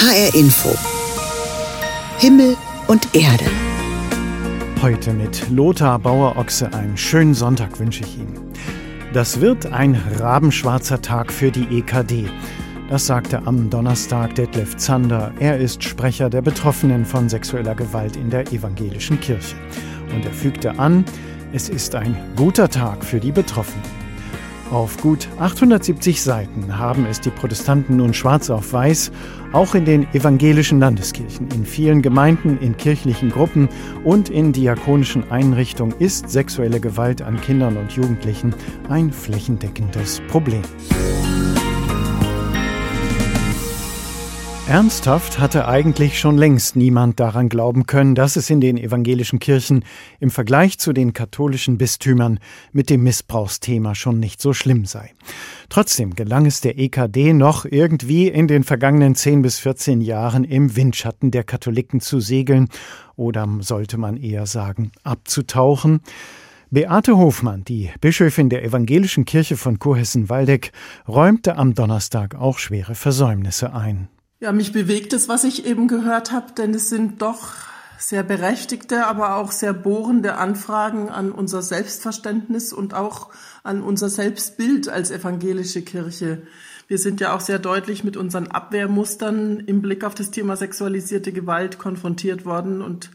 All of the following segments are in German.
HR Info. Himmel und Erde. Heute mit Lothar Bauer-Ochse einen schönen Sonntag wünsche ich Ihnen. Das wird ein rabenschwarzer Tag für die EKD. Das sagte am Donnerstag Detlef Zander. Er ist Sprecher der Betroffenen von sexueller Gewalt in der evangelischen Kirche. Und er fügte an, es ist ein guter Tag für die Betroffenen. Auf gut 870 Seiten haben es die Protestanten nun schwarz auf weiß, auch in den evangelischen Landeskirchen, in vielen Gemeinden, in kirchlichen Gruppen und in diakonischen Einrichtungen ist sexuelle Gewalt an Kindern und Jugendlichen ein flächendeckendes Problem. Ernsthaft hatte eigentlich schon längst niemand daran glauben können, dass es in den evangelischen Kirchen im Vergleich zu den katholischen Bistümern mit dem Missbrauchsthema schon nicht so schlimm sei. Trotzdem gelang es der EKD noch irgendwie in den vergangenen 10 bis 14 Jahren im Windschatten der Katholiken zu segeln oder sollte man eher sagen abzutauchen. Beate Hofmann, die Bischöfin der Evangelischen Kirche von Kurhessen-Waldeck, räumte am Donnerstag auch schwere Versäumnisse ein. Ja, mich bewegt es, was ich eben gehört habe, denn es sind doch sehr berechtigte, aber auch sehr bohrende Anfragen an unser Selbstverständnis und auch an unser Selbstbild als evangelische Kirche. Wir sind ja auch sehr deutlich mit unseren Abwehrmustern im Blick auf das Thema sexualisierte Gewalt konfrontiert worden und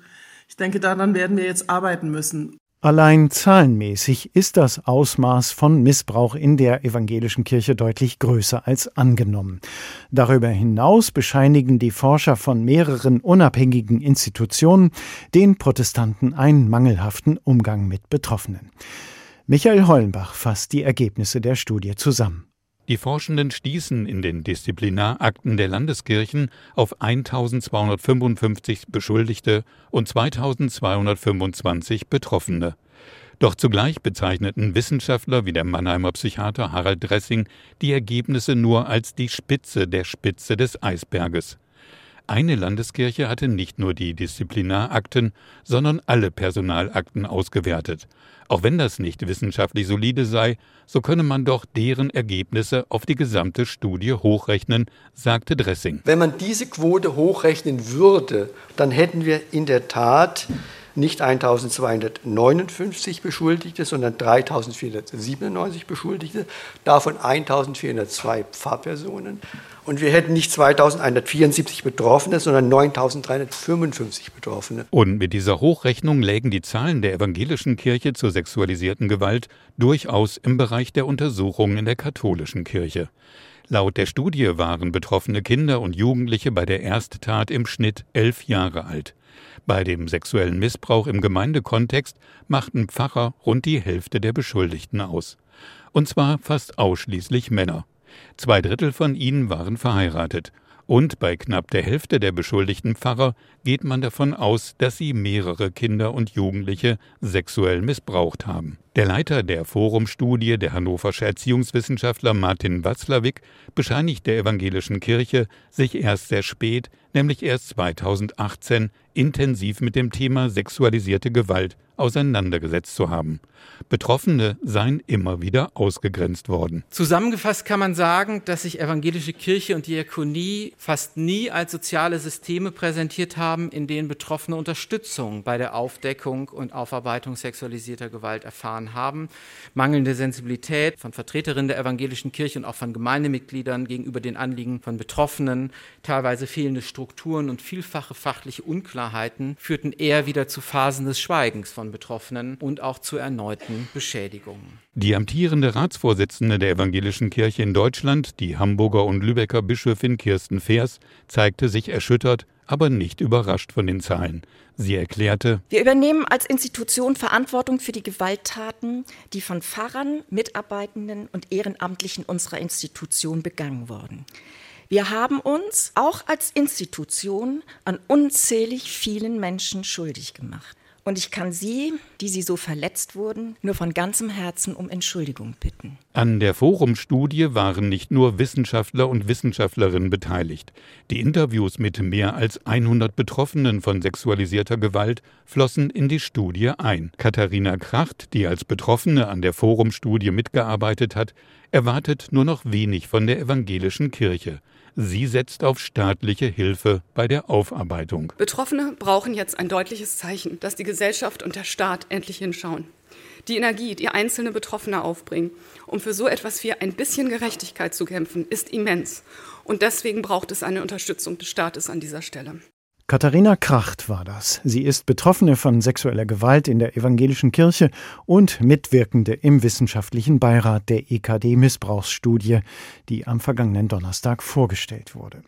ich denke, daran werden wir jetzt arbeiten müssen. Allein zahlenmäßig ist das Ausmaß von Missbrauch in der evangelischen Kirche deutlich größer als angenommen. Darüber hinaus bescheinigen die Forscher von mehreren unabhängigen Institutionen den Protestanten einen mangelhaften Umgang mit Betroffenen. Michael Hollenbach fasst die Ergebnisse der Studie zusammen. Die Forschenden stießen in den Disziplinarakten der Landeskirchen auf 1255 Beschuldigte und 2225 Betroffene. Doch zugleich bezeichneten Wissenschaftler wie der Mannheimer Psychiater Harald Dressing die Ergebnisse nur als die Spitze der Spitze des Eisberges. Eine Landeskirche hatte nicht nur die Disziplinarakten, sondern alle Personalakten ausgewertet. Auch wenn das nicht wissenschaftlich solide sei, so könne man doch deren Ergebnisse auf die gesamte Studie hochrechnen, sagte Dressing. Wenn man diese Quote hochrechnen würde, dann hätten wir in der Tat nicht 1259 Beschuldigte, sondern 3497 Beschuldigte, davon 1402 Pfarrpersonen. Und wir hätten nicht 2174 Betroffene, sondern 9355 Betroffene. Und mit dieser Hochrechnung lägen die Zahlen der evangelischen Kirche zur sexualisierten Gewalt durchaus im Bereich der Untersuchungen in der katholischen Kirche. Laut der Studie waren betroffene Kinder und Jugendliche bei der Ersttat im Schnitt elf Jahre alt. Bei dem sexuellen Missbrauch im Gemeindekontext machten Pfarrer rund die Hälfte der Beschuldigten aus. Und zwar fast ausschließlich Männer. Zwei Drittel von ihnen waren verheiratet. Und bei knapp der Hälfte der beschuldigten Pfarrer geht man davon aus, dass sie mehrere Kinder und Jugendliche sexuell missbraucht haben. Der Leiter der Forumstudie, der hannoversche Erziehungswissenschaftler Martin Watzlawick, bescheinigt der evangelischen Kirche, sich erst sehr spät, nämlich erst 2018, intensiv mit dem Thema sexualisierte Gewalt auseinandergesetzt zu haben. Betroffene seien immer wieder ausgegrenzt worden. Zusammengefasst kann man sagen, dass sich evangelische Kirche und Diakonie fast nie als soziale Systeme präsentiert haben, in denen Betroffene Unterstützung bei der Aufdeckung und Aufarbeitung sexualisierter Gewalt erfahren haben. Mangelnde Sensibilität von Vertreterinnen der evangelischen Kirche und auch von Gemeindemitgliedern gegenüber den Anliegen von Betroffenen, teilweise fehlende Strukturen und vielfache fachliche Unklarheiten führten eher wieder zu Phasen des Schweigens von Betroffenen und auch zu erneuten Beschädigungen. Die amtierende Ratsvorsitzende der Evangelischen Kirche in Deutschland, die Hamburger und Lübecker Bischöfin Kirsten Feers, zeigte sich erschüttert, aber nicht überrascht von den Zahlen. Sie erklärte, Wir übernehmen als Institution Verantwortung für die Gewalttaten, die von Pfarrern, Mitarbeitenden und Ehrenamtlichen unserer Institution begangen wurden. Wir haben uns auch als Institution an unzählig vielen Menschen schuldig gemacht. Und ich kann Sie, die Sie so verletzt wurden, nur von ganzem Herzen um Entschuldigung bitten. An der Forumstudie waren nicht nur Wissenschaftler und Wissenschaftlerinnen beteiligt. Die Interviews mit mehr als 100 Betroffenen von sexualisierter Gewalt flossen in die Studie ein. Katharina Kracht, die als Betroffene an der Forumstudie mitgearbeitet hat, erwartet nur noch wenig von der evangelischen Kirche. Sie setzt auf staatliche Hilfe bei der Aufarbeitung. Betroffene brauchen jetzt ein deutliches Zeichen, dass die Gesellschaft und der Staat endlich hinschauen. Die Energie, die einzelne Betroffene aufbringen, um für so etwas wie ein bisschen Gerechtigkeit zu kämpfen, ist immens. Und deswegen braucht es eine Unterstützung des Staates an dieser Stelle. Katharina Kracht war das. Sie ist Betroffene von sexueller Gewalt in der evangelischen Kirche und Mitwirkende im wissenschaftlichen Beirat der EKD Missbrauchsstudie, die am vergangenen Donnerstag vorgestellt wurde.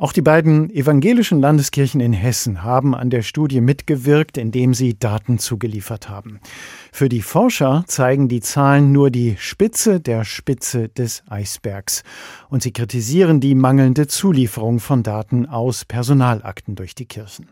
Auch die beiden evangelischen Landeskirchen in Hessen haben an der Studie mitgewirkt, indem sie Daten zugeliefert haben. Für die Forscher zeigen die Zahlen nur die Spitze der Spitze des Eisbergs. Und sie kritisieren die mangelnde Zulieferung von Daten aus Personalakten durch die Kirchen.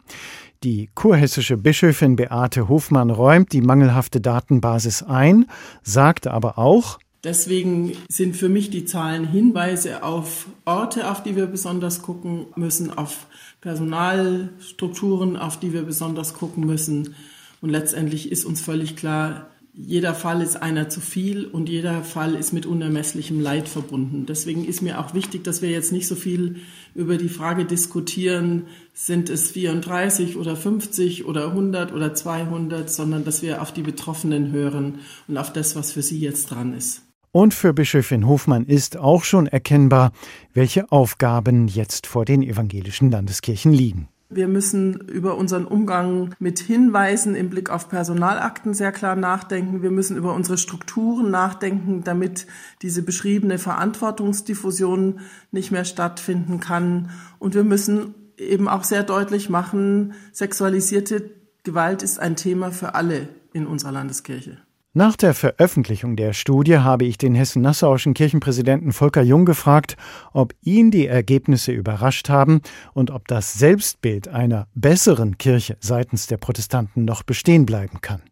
Die kurhessische Bischöfin Beate Hofmann räumt die mangelhafte Datenbasis ein, sagt aber auch, Deswegen sind für mich die Zahlen Hinweise auf Orte, auf die wir besonders gucken müssen, auf Personalstrukturen, auf die wir besonders gucken müssen. Und letztendlich ist uns völlig klar, jeder Fall ist einer zu viel und jeder Fall ist mit unermesslichem Leid verbunden. Deswegen ist mir auch wichtig, dass wir jetzt nicht so viel über die Frage diskutieren, sind es 34 oder 50 oder 100 oder 200, sondern dass wir auf die Betroffenen hören und auf das, was für sie jetzt dran ist. Und für Bischöfin Hofmann ist auch schon erkennbar, welche Aufgaben jetzt vor den evangelischen Landeskirchen liegen. Wir müssen über unseren Umgang mit Hinweisen im Blick auf Personalakten sehr klar nachdenken. Wir müssen über unsere Strukturen nachdenken, damit diese beschriebene Verantwortungsdiffusion nicht mehr stattfinden kann. Und wir müssen eben auch sehr deutlich machen, sexualisierte Gewalt ist ein Thema für alle in unserer Landeskirche. Nach der Veröffentlichung der Studie habe ich den hessen-nassauischen Kirchenpräsidenten Volker Jung gefragt, ob ihn die Ergebnisse überrascht haben und ob das Selbstbild einer besseren Kirche seitens der Protestanten noch bestehen bleiben kann.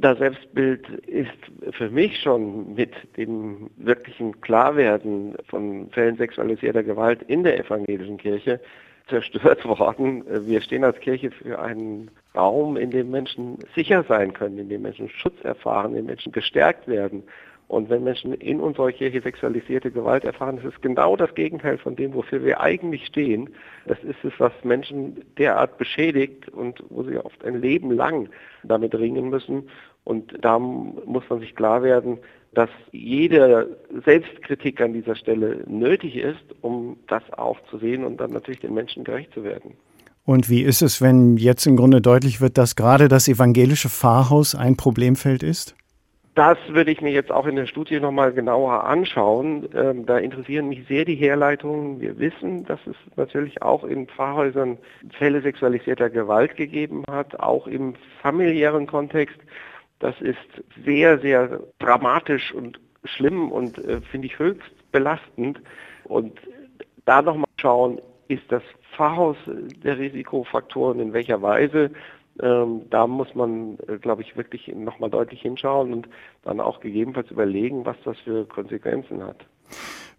Das Selbstbild ist für mich schon mit dem wirklichen Klarwerden von Fällen sexualisierter Gewalt in der evangelischen Kirche zerstört worden. Wir stehen als Kirche für einen Raum, in dem Menschen sicher sein können, in dem Menschen Schutz erfahren, in dem Menschen gestärkt werden. Und wenn Menschen in unserer Kirche sexualisierte Gewalt erfahren, das ist genau das Gegenteil von dem, wofür wir eigentlich stehen. Das ist es, was Menschen derart beschädigt und wo sie oft ein Leben lang damit ringen müssen. Und da muss man sich klar werden, dass jede Selbstkritik an dieser Stelle nötig ist, um das auch zu sehen und dann natürlich den Menschen gerecht zu werden. Und wie ist es, wenn jetzt im Grunde deutlich wird, dass gerade das evangelische Pfarrhaus ein Problemfeld ist? Das würde ich mir jetzt auch in der Studie nochmal genauer anschauen. Ähm, da interessieren mich sehr die Herleitungen. Wir wissen, dass es natürlich auch in Pfarrhäusern Fälle sexualisierter Gewalt gegeben hat, auch im familiären Kontext. Das ist sehr, sehr dramatisch und schlimm und äh, finde ich höchst belastend. Und da nochmal schauen, ist das Pfarrhaus der Risikofaktoren, in welcher Weise? Ähm, da muss man, äh, glaube ich, wirklich nochmal deutlich hinschauen und dann auch gegebenenfalls überlegen, was das für Konsequenzen hat.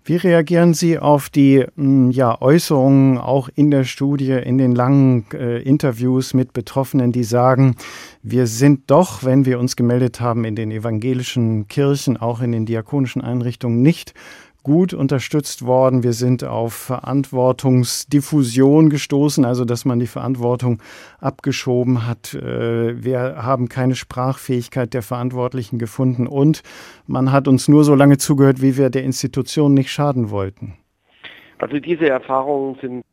Wie reagieren Sie auf die hm, ja, Äußerungen auch in der Studie, in den langen äh, Interviews mit Betroffenen, die sagen, wir sind doch, wenn wir uns gemeldet haben in den evangelischen Kirchen, auch in den diakonischen Einrichtungen, nicht gut unterstützt worden. Wir sind auf Verantwortungsdiffusion gestoßen, also dass man die Verantwortung abgeschoben hat. Äh, wir haben keine Sprachfähigkeit der Verantwortlichen gefunden und man hat uns nur so lange zugehört, wie wir der Institution nicht schaden wollten. Also diese Erfahrungen sind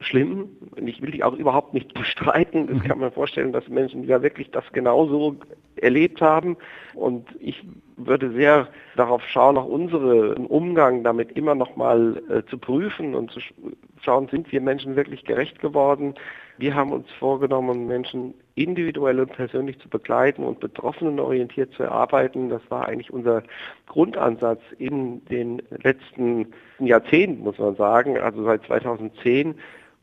schlimm und ich will die auch überhaupt nicht bestreiten. Das mhm. kann man vorstellen, dass Menschen ja wirklich das genauso erlebt haben und ich würde sehr darauf schauen, auch unseren Umgang damit immer noch mal äh, zu prüfen und zu schauen, sind wir Menschen wirklich gerecht geworden. Wir haben uns vorgenommen, Menschen individuell und persönlich zu begleiten und betroffenenorientiert zu erarbeiten. Das war eigentlich unser Grundansatz in den letzten Jahrzehnten, muss man sagen, also seit 2010.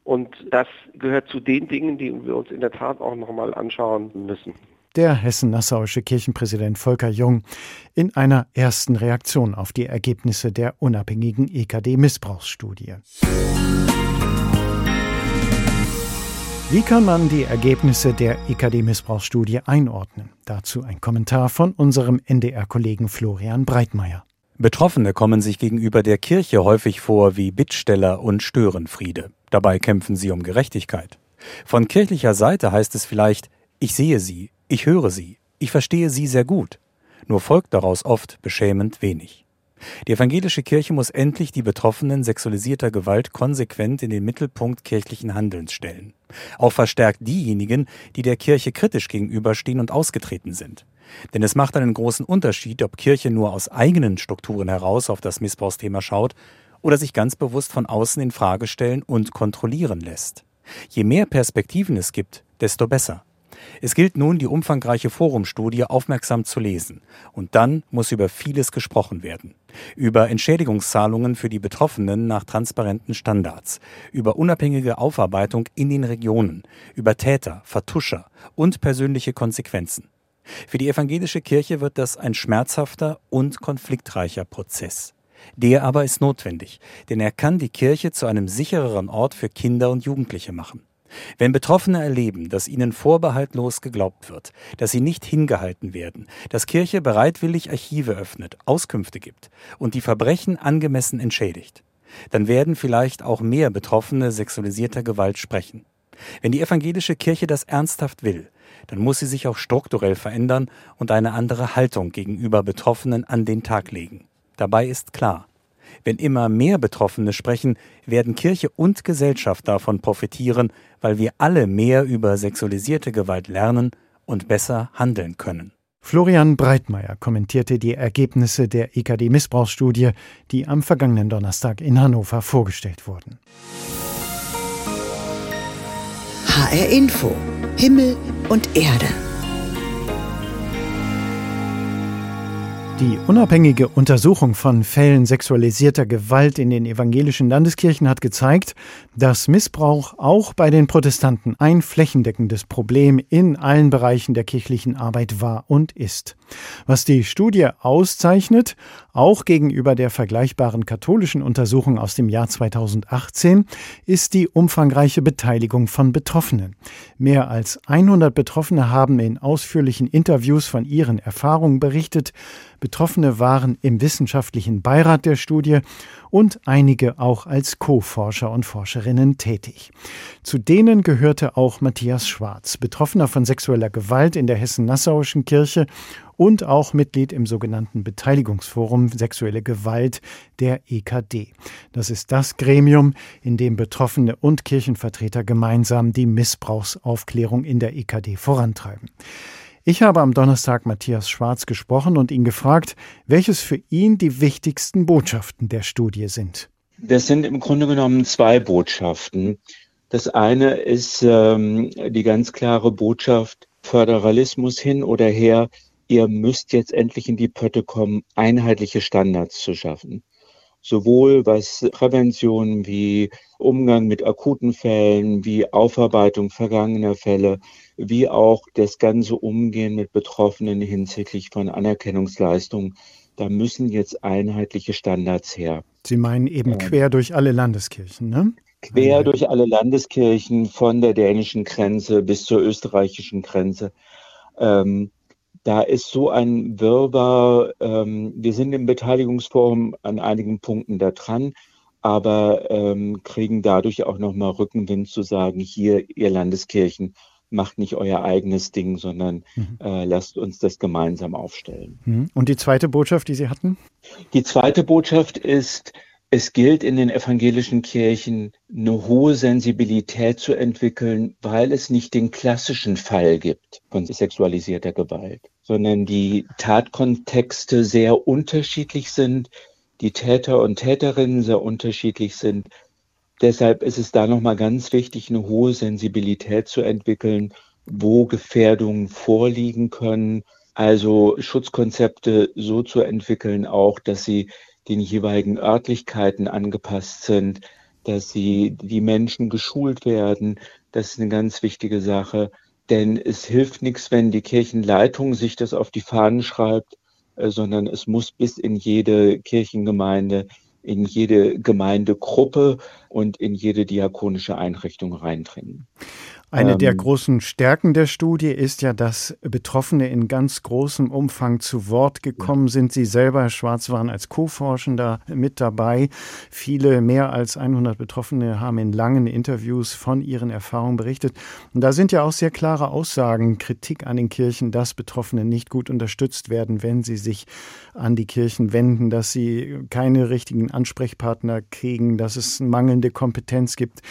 Und das gehört zu den Dingen, die wir uns in der Tat auch nochmal anschauen müssen der hessen-nassauische Kirchenpräsident Volker Jung in einer ersten Reaktion auf die Ergebnisse der unabhängigen EKD-Missbrauchsstudie. Wie kann man die Ergebnisse der EKD-Missbrauchsstudie einordnen? Dazu ein Kommentar von unserem NDR-Kollegen Florian Breitmeier. Betroffene kommen sich gegenüber der Kirche häufig vor wie Bittsteller und Störenfriede. Dabei kämpfen sie um Gerechtigkeit. Von kirchlicher Seite heißt es vielleicht, ich sehe sie, ich höre sie, ich verstehe sie sehr gut. Nur folgt daraus oft beschämend wenig. Die evangelische Kirche muss endlich die Betroffenen sexualisierter Gewalt konsequent in den Mittelpunkt kirchlichen Handelns stellen. Auch verstärkt diejenigen, die der Kirche kritisch gegenüberstehen und ausgetreten sind. Denn es macht einen großen Unterschied, ob Kirche nur aus eigenen Strukturen heraus auf das Missbrauchsthema schaut oder sich ganz bewusst von außen in Frage stellen und kontrollieren lässt. Je mehr Perspektiven es gibt, desto besser. Es gilt nun, die umfangreiche Forumstudie aufmerksam zu lesen. Und dann muss über vieles gesprochen werden. Über Entschädigungszahlungen für die Betroffenen nach transparenten Standards, über unabhängige Aufarbeitung in den Regionen, über Täter, Vertuscher und persönliche Konsequenzen. Für die evangelische Kirche wird das ein schmerzhafter und konfliktreicher Prozess. Der aber ist notwendig, denn er kann die Kirche zu einem sichereren Ort für Kinder und Jugendliche machen. Wenn Betroffene erleben, dass ihnen vorbehaltlos geglaubt wird, dass sie nicht hingehalten werden, dass Kirche bereitwillig Archive öffnet, Auskünfte gibt und die Verbrechen angemessen entschädigt, dann werden vielleicht auch mehr Betroffene sexualisierter Gewalt sprechen. Wenn die evangelische Kirche das ernsthaft will, dann muss sie sich auch strukturell verändern und eine andere Haltung gegenüber Betroffenen an den Tag legen. Dabei ist klar, wenn immer mehr Betroffene sprechen, werden Kirche und Gesellschaft davon profitieren, weil wir alle mehr über sexualisierte Gewalt lernen und besser handeln können. Florian Breitmeier kommentierte die Ergebnisse der EKD-Missbrauchsstudie, die am vergangenen Donnerstag in Hannover vorgestellt wurden. HR Info Himmel und Erde. Die unabhängige Untersuchung von Fällen sexualisierter Gewalt in den evangelischen Landeskirchen hat gezeigt, dass Missbrauch auch bei den Protestanten ein flächendeckendes Problem in allen Bereichen der kirchlichen Arbeit war und ist. Was die Studie auszeichnet, auch gegenüber der vergleichbaren katholischen Untersuchung aus dem Jahr 2018, ist die umfangreiche Beteiligung von Betroffenen. Mehr als 100 Betroffene haben in ausführlichen Interviews von ihren Erfahrungen berichtet. Betroffene waren im wissenschaftlichen Beirat der Studie und einige auch als Co-Forscher und Forscherinnen tätig. Zu denen gehörte auch Matthias Schwarz, Betroffener von sexueller Gewalt in der Hessen-Nassauischen Kirche und auch Mitglied im sogenannten Beteiligungsforum Sexuelle Gewalt der EKD. Das ist das Gremium, in dem Betroffene und Kirchenvertreter gemeinsam die Missbrauchsaufklärung in der EKD vorantreiben. Ich habe am Donnerstag Matthias Schwarz gesprochen und ihn gefragt, welches für ihn die wichtigsten Botschaften der Studie sind. Das sind im Grunde genommen zwei Botschaften. Das eine ist ähm, die ganz klare Botschaft Föderalismus hin oder her. Ihr müsst jetzt endlich in die Pötte kommen, einheitliche Standards zu schaffen. Sowohl was Prävention wie Umgang mit akuten Fällen, wie Aufarbeitung vergangener Fälle, wie auch das ganze Umgehen mit Betroffenen hinsichtlich von Anerkennungsleistungen. Da müssen jetzt einheitliche Standards her. Sie meinen eben quer durch alle Landeskirchen, ne? Quer durch alle Landeskirchen, von der dänischen Grenze bis zur österreichischen Grenze. Ähm, da ist so ein Wirrwarr. Ähm, wir sind im Beteiligungsforum an einigen Punkten da dran, aber ähm, kriegen dadurch auch nochmal Rückenwind zu sagen, hier, ihr Landeskirchen, macht nicht euer eigenes Ding, sondern mhm. äh, lasst uns das gemeinsam aufstellen. Mhm. Und die zweite Botschaft, die Sie hatten? Die zweite Botschaft ist, es gilt in den evangelischen Kirchen eine hohe Sensibilität zu entwickeln, weil es nicht den klassischen Fall gibt von sexualisierter Gewalt, sondern die Tatkontexte sehr unterschiedlich sind, die Täter und Täterinnen sehr unterschiedlich sind Deshalb ist es da nochmal ganz wichtig, eine hohe Sensibilität zu entwickeln, wo Gefährdungen vorliegen können. Also Schutzkonzepte so zu entwickeln, auch, dass sie den jeweiligen Örtlichkeiten angepasst sind, dass sie die Menschen geschult werden. Das ist eine ganz wichtige Sache. Denn es hilft nichts, wenn die Kirchenleitung sich das auf die Fahnen schreibt, äh, sondern es muss bis in jede Kirchengemeinde in jede Gemeindegruppe und in jede diakonische Einrichtung reindringen. Eine der ähm, großen Stärken der Studie ist ja, dass Betroffene in ganz großem Umfang zu Wort gekommen sind. Sie selber, Herr Schwarz, waren als Co-Forschender mit dabei. Viele, mehr als 100 Betroffene haben in langen Interviews von ihren Erfahrungen berichtet. Und da sind ja auch sehr klare Aussagen, Kritik an den Kirchen, dass Betroffene nicht gut unterstützt werden, wenn sie sich an die Kirchen wenden, dass sie keine richtigen Ansprechpartner kriegen, dass es mangelnde Kompetenz gibt.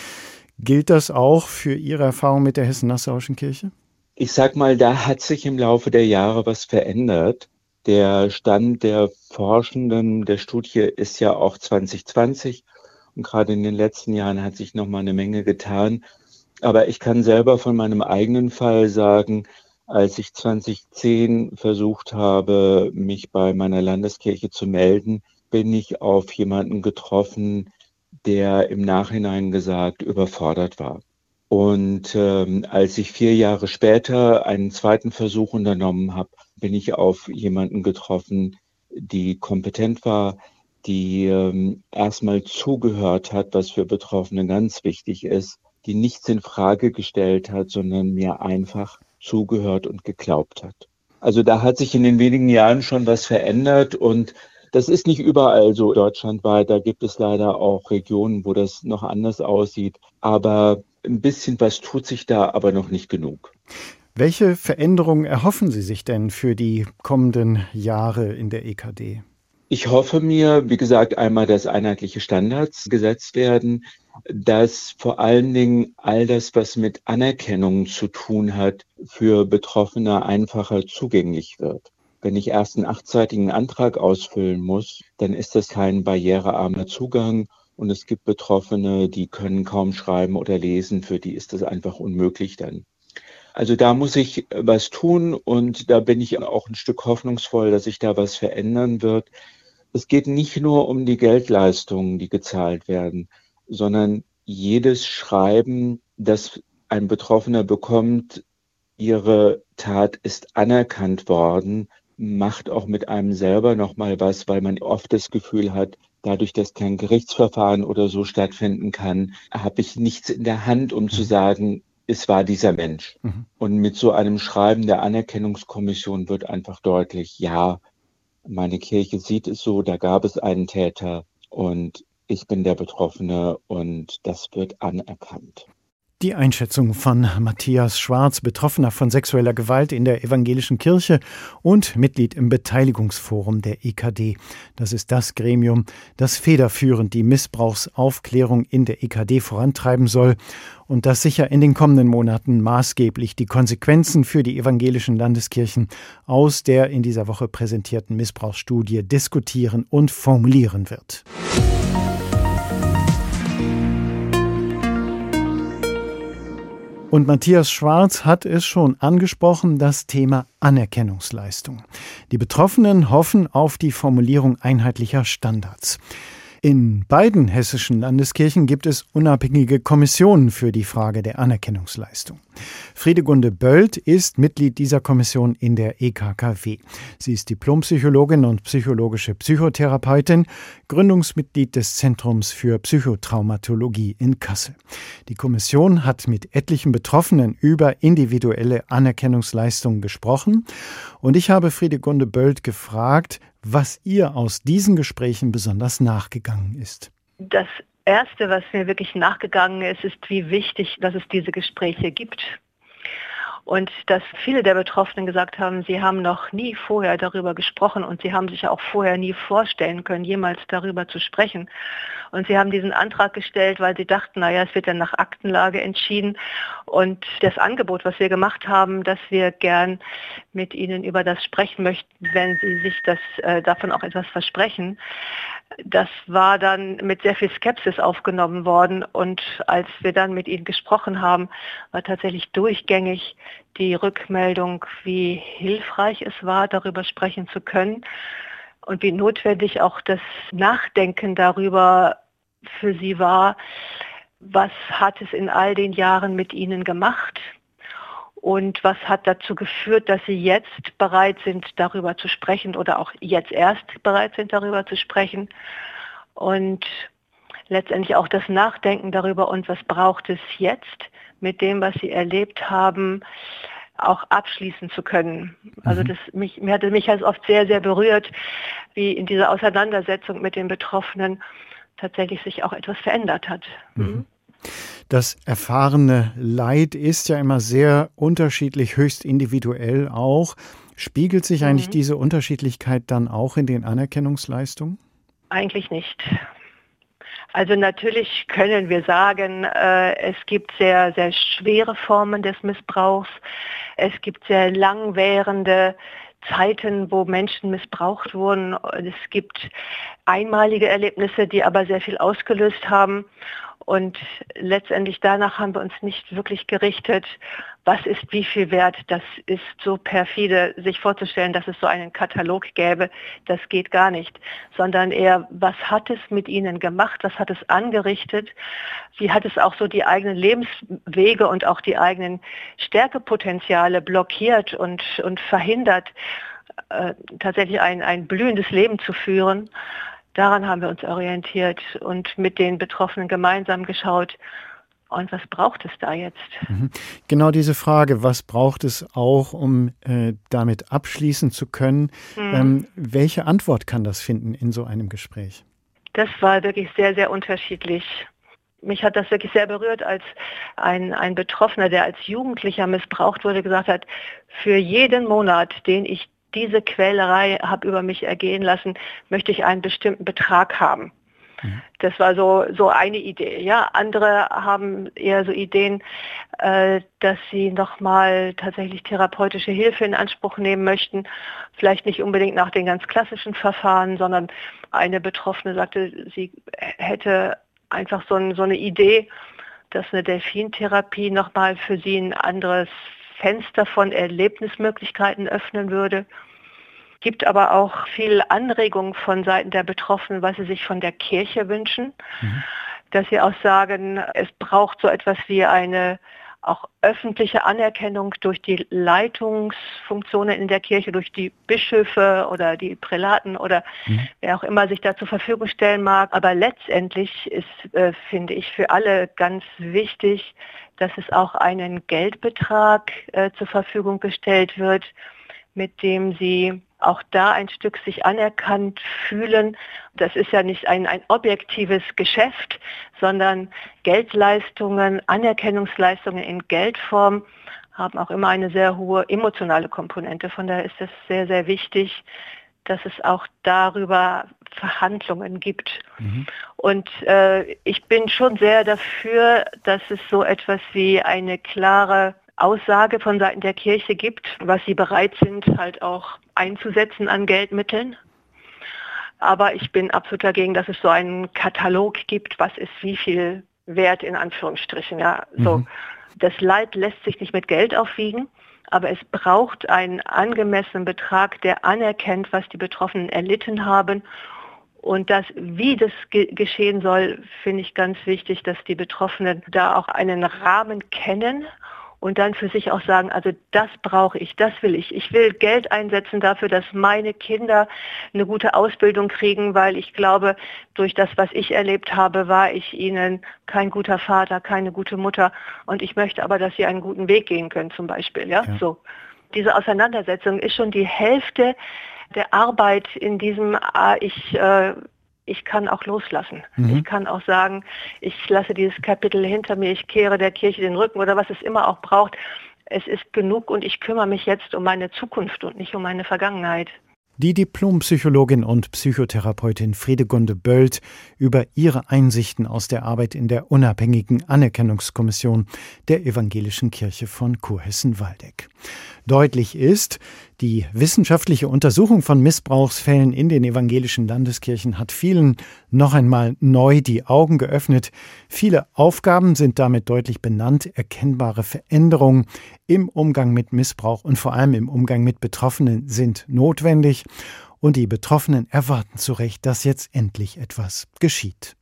Gilt das auch für Ihre Erfahrung mit der Hessen-Nassauischen Kirche? Ich sag mal, da hat sich im Laufe der Jahre was verändert. Der Stand der Forschenden der Studie ist ja auch 2020 und gerade in den letzten Jahren hat sich noch mal eine Menge getan. Aber ich kann selber von meinem eigenen Fall sagen, als ich 2010 versucht habe, mich bei meiner Landeskirche zu melden, bin ich auf jemanden getroffen, der im Nachhinein gesagt überfordert war. Und ähm, als ich vier Jahre später einen zweiten Versuch unternommen habe, bin ich auf jemanden getroffen, die kompetent war, die ähm, erstmal zugehört hat, was für Betroffene ganz wichtig ist, die nichts in Frage gestellt hat, sondern mir einfach zugehört und geglaubt hat. Also da hat sich in den wenigen Jahren schon was verändert und das ist nicht überall so deutschlandweit. Da gibt es leider auch Regionen, wo das noch anders aussieht. Aber ein bisschen was tut sich da, aber noch nicht genug. Welche Veränderungen erhoffen Sie sich denn für die kommenden Jahre in der EKD? Ich hoffe mir, wie gesagt, einmal, dass einheitliche Standards gesetzt werden, dass vor allen Dingen all das, was mit Anerkennung zu tun hat, für Betroffene einfacher zugänglich wird. Wenn ich erst einen achtseitigen Antrag ausfüllen muss, dann ist das kein barrierearmer Zugang. Und es gibt Betroffene, die können kaum schreiben oder lesen. Für die ist das einfach unmöglich dann. Also da muss ich was tun und da bin ich auch ein Stück hoffnungsvoll, dass sich da was verändern wird. Es geht nicht nur um die Geldleistungen, die gezahlt werden, sondern jedes Schreiben, das ein Betroffener bekommt, ihre Tat ist anerkannt worden macht auch mit einem selber nochmal was, weil man oft das Gefühl hat, dadurch, dass kein Gerichtsverfahren oder so stattfinden kann, habe ich nichts in der Hand, um mhm. zu sagen, es war dieser Mensch. Mhm. Und mit so einem Schreiben der Anerkennungskommission wird einfach deutlich, ja, meine Kirche sieht es so, da gab es einen Täter und ich bin der Betroffene und das wird anerkannt. Die Einschätzung von Matthias Schwarz, Betroffener von sexueller Gewalt in der evangelischen Kirche und Mitglied im Beteiligungsforum der EKD. Das ist das Gremium, das federführend die Missbrauchsaufklärung in der EKD vorantreiben soll und das sicher in den kommenden Monaten maßgeblich die Konsequenzen für die evangelischen Landeskirchen aus der in dieser Woche präsentierten Missbrauchsstudie diskutieren und formulieren wird. Und Matthias Schwarz hat es schon angesprochen, das Thema Anerkennungsleistung. Die Betroffenen hoffen auf die Formulierung einheitlicher Standards. In beiden hessischen Landeskirchen gibt es unabhängige Kommissionen für die Frage der Anerkennungsleistung. Friedegunde Böld ist Mitglied dieser Kommission in der EKKW. Sie ist Diplompsychologin und psychologische Psychotherapeutin, Gründungsmitglied des Zentrums für Psychotraumatologie in Kassel. Die Kommission hat mit etlichen Betroffenen über individuelle Anerkennungsleistungen gesprochen und ich habe Friedegunde Böld gefragt, was ihr aus diesen Gesprächen besonders nachgegangen ist. Das Erste, was mir wirklich nachgegangen ist, ist, wie wichtig, dass es diese Gespräche gibt. Und dass viele der Betroffenen gesagt haben, sie haben noch nie vorher darüber gesprochen und sie haben sich auch vorher nie vorstellen können, jemals darüber zu sprechen. Und sie haben diesen Antrag gestellt, weil sie dachten, naja, es wird dann nach Aktenlage entschieden. Und das Angebot, was wir gemacht haben, dass wir gern mit Ihnen über das sprechen möchten, wenn Sie sich das, äh, davon auch etwas versprechen, das war dann mit sehr viel Skepsis aufgenommen worden. Und als wir dann mit ihnen gesprochen haben, war tatsächlich durchgängig die Rückmeldung, wie hilfreich es war, darüber sprechen zu können und wie notwendig auch das Nachdenken darüber für sie war, was hat es in all den Jahren mit ihnen gemacht, und was hat dazu geführt, dass Sie jetzt bereit sind, darüber zu sprechen oder auch jetzt erst bereit sind, darüber zu sprechen. Und letztendlich auch das Nachdenken darüber und was braucht es jetzt mit dem, was sie erlebt haben, auch abschließen zu können. Also mhm. das mich, mir hatte mich halt oft sehr, sehr berührt, wie in dieser Auseinandersetzung mit den Betroffenen tatsächlich sich auch etwas verändert hat. Mhm. Das erfahrene Leid ist ja immer sehr unterschiedlich, höchst individuell auch. Spiegelt sich mhm. eigentlich diese Unterschiedlichkeit dann auch in den Anerkennungsleistungen? Eigentlich nicht. Also natürlich können wir sagen, äh, es gibt sehr, sehr schwere Formen des Missbrauchs. Es gibt sehr langwährende Zeiten, wo Menschen missbraucht wurden. Es gibt einmalige Erlebnisse, die aber sehr viel ausgelöst haben. Und letztendlich danach haben wir uns nicht wirklich gerichtet, was ist wie viel wert. Das ist so perfide, sich vorzustellen, dass es so einen Katalog gäbe. Das geht gar nicht. Sondern eher, was hat es mit ihnen gemacht? Was hat es angerichtet? Wie hat es auch so die eigenen Lebenswege und auch die eigenen Stärkepotenziale blockiert und, und verhindert, äh, tatsächlich ein, ein blühendes Leben zu führen? Daran haben wir uns orientiert und mit den Betroffenen gemeinsam geschaut, und was braucht es da jetzt? Mhm. Genau diese Frage, was braucht es auch, um äh, damit abschließen zu können? Mhm. Ähm, welche Antwort kann das finden in so einem Gespräch? Das war wirklich sehr, sehr unterschiedlich. Mich hat das wirklich sehr berührt, als ein, ein Betroffener, der als Jugendlicher missbraucht wurde, gesagt hat, für jeden Monat, den ich diese Quälerei habe über mich ergehen lassen, möchte ich einen bestimmten Betrag haben. Mhm. Das war so, so eine Idee. Ja, andere haben eher so Ideen, äh, dass sie nochmal tatsächlich therapeutische Hilfe in Anspruch nehmen möchten. Vielleicht nicht unbedingt nach den ganz klassischen Verfahren, sondern eine Betroffene sagte, sie hätte einfach so, ein, so eine Idee, dass eine Delfintherapie nochmal für sie ein anderes Fenster von Erlebnismöglichkeiten öffnen würde. Gibt aber auch viel Anregung von Seiten der Betroffenen, was sie sich von der Kirche wünschen. Mhm. Dass sie auch sagen, es braucht so etwas wie eine auch öffentliche Anerkennung durch die Leitungsfunktionen in der Kirche, durch die Bischöfe oder die Prälaten oder mhm. wer auch immer sich da zur Verfügung stellen mag. Aber letztendlich ist, äh, finde ich, für alle ganz wichtig, dass es auch einen Geldbetrag äh, zur Verfügung gestellt wird, mit dem sie auch da ein Stück sich anerkannt fühlen. Das ist ja nicht ein, ein objektives Geschäft, sondern Geldleistungen, Anerkennungsleistungen in Geldform haben auch immer eine sehr hohe emotionale Komponente. Von daher ist es sehr, sehr wichtig, dass es auch darüber Verhandlungen gibt. Mhm. Und äh, ich bin schon sehr dafür, dass es so etwas wie eine klare Aussage von Seiten der Kirche gibt, was sie bereit sind, halt auch einzusetzen an Geldmitteln. Aber ich bin absolut dagegen, dass es so einen Katalog gibt, was ist wie viel wert in Anführungsstrichen. Ja, so. Mhm. Das Leid lässt sich nicht mit Geld aufwiegen, aber es braucht einen angemessenen Betrag, der anerkennt, was die Betroffenen erlitten haben. Und das, wie das ge geschehen soll, finde ich ganz wichtig, dass die Betroffenen da auch einen Rahmen kennen und dann für sich auch sagen, also das brauche ich, das will ich. Ich will Geld einsetzen dafür, dass meine Kinder eine gute Ausbildung kriegen, weil ich glaube, durch das, was ich erlebt habe, war ich ihnen kein guter Vater, keine gute Mutter. Und ich möchte aber, dass sie einen guten Weg gehen können, zum Beispiel. Ja, ja. so. Diese Auseinandersetzung ist schon die Hälfte der Arbeit in diesem, ah, ich äh, ich kann auch loslassen. Mhm. Ich kann auch sagen, ich lasse dieses Kapitel hinter mir, ich kehre der Kirche den Rücken oder was es immer auch braucht. Es ist genug und ich kümmere mich jetzt um meine Zukunft und nicht um meine Vergangenheit. Die Diplompsychologin und Psychotherapeutin Friedegunde Böld über ihre Einsichten aus der Arbeit in der unabhängigen Anerkennungskommission der Evangelischen Kirche von Kurhessen-Waldeck. Deutlich ist, die wissenschaftliche Untersuchung von Missbrauchsfällen in den evangelischen Landeskirchen hat vielen noch einmal neu die Augen geöffnet. Viele Aufgaben sind damit deutlich benannt, erkennbare Veränderungen im Umgang mit Missbrauch und vor allem im Umgang mit Betroffenen sind notwendig. Und die Betroffenen erwarten zu Recht, dass jetzt endlich etwas geschieht.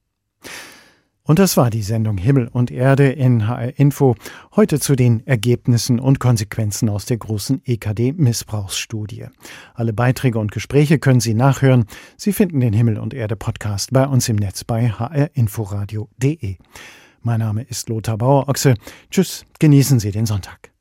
Und das war die Sendung Himmel und Erde in HR Info. Heute zu den Ergebnissen und Konsequenzen aus der großen EKD-Missbrauchsstudie. Alle Beiträge und Gespräche können Sie nachhören. Sie finden den Himmel und Erde Podcast bei uns im Netz bei hrinforadio.de. Mein Name ist Lothar Bauer-Ochse. Tschüss, genießen Sie den Sonntag.